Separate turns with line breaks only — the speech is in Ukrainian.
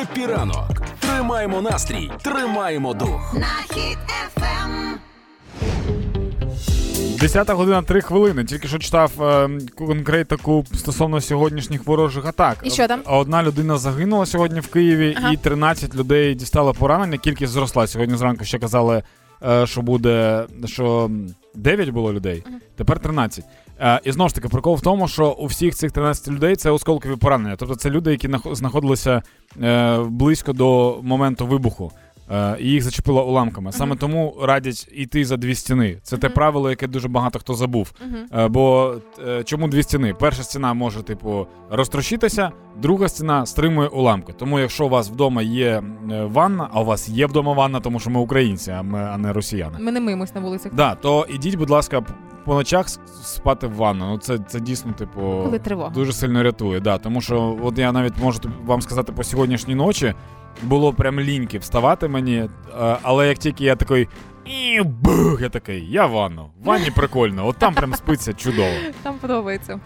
Хеппі ранок. Тримаємо настрій, тримаємо дух.
Нахід ефем.
10 година 3 хвилини. Тільки що читав е, конкретику стосовно сьогоднішніх ворожих атак.
І що там?
А Одна людина загинула сьогодні в Києві,
Ага.
і 13 людей дістали поранення. Кількість зросла. Сьогодні зранку ще казали, е, що буде що 9 було людей, тепер 13. Е, і знову ж таки, прикол в тому, що у всіх цих 13 людей це осколкові поранення. Тобто це люди, які нах- знаходилися е, близько до моменту вибуху. Е, і їх зачепило уламками. Саме тому радять йти за дві стіни. Це те правило, яке дуже багато хто забув. Е, бо е, чому дві стіни? Перша стіна може, типу, розтрощитися, друга стіна стримує уламки. Тому, якщо у вас вдома є ванна, а у вас є вдома ванна, тому що ми українці, а ми а не росіяни.
Ми не мимось на вулицях.
Да, то ідіть, будь ласка, по ночах спати в ванну. Ну це, це дійсно, типу,
Коли тривога.
дуже сильно рятує. Да, тому що от я навіть можу вам сказати по сьогоднішній ночі. Було прям ліньки вставати мені, е, але як тільки я такий. І бух, я такий, я в ванну. В ванні прикольно, от там прям спиться чудово.
Там подобається.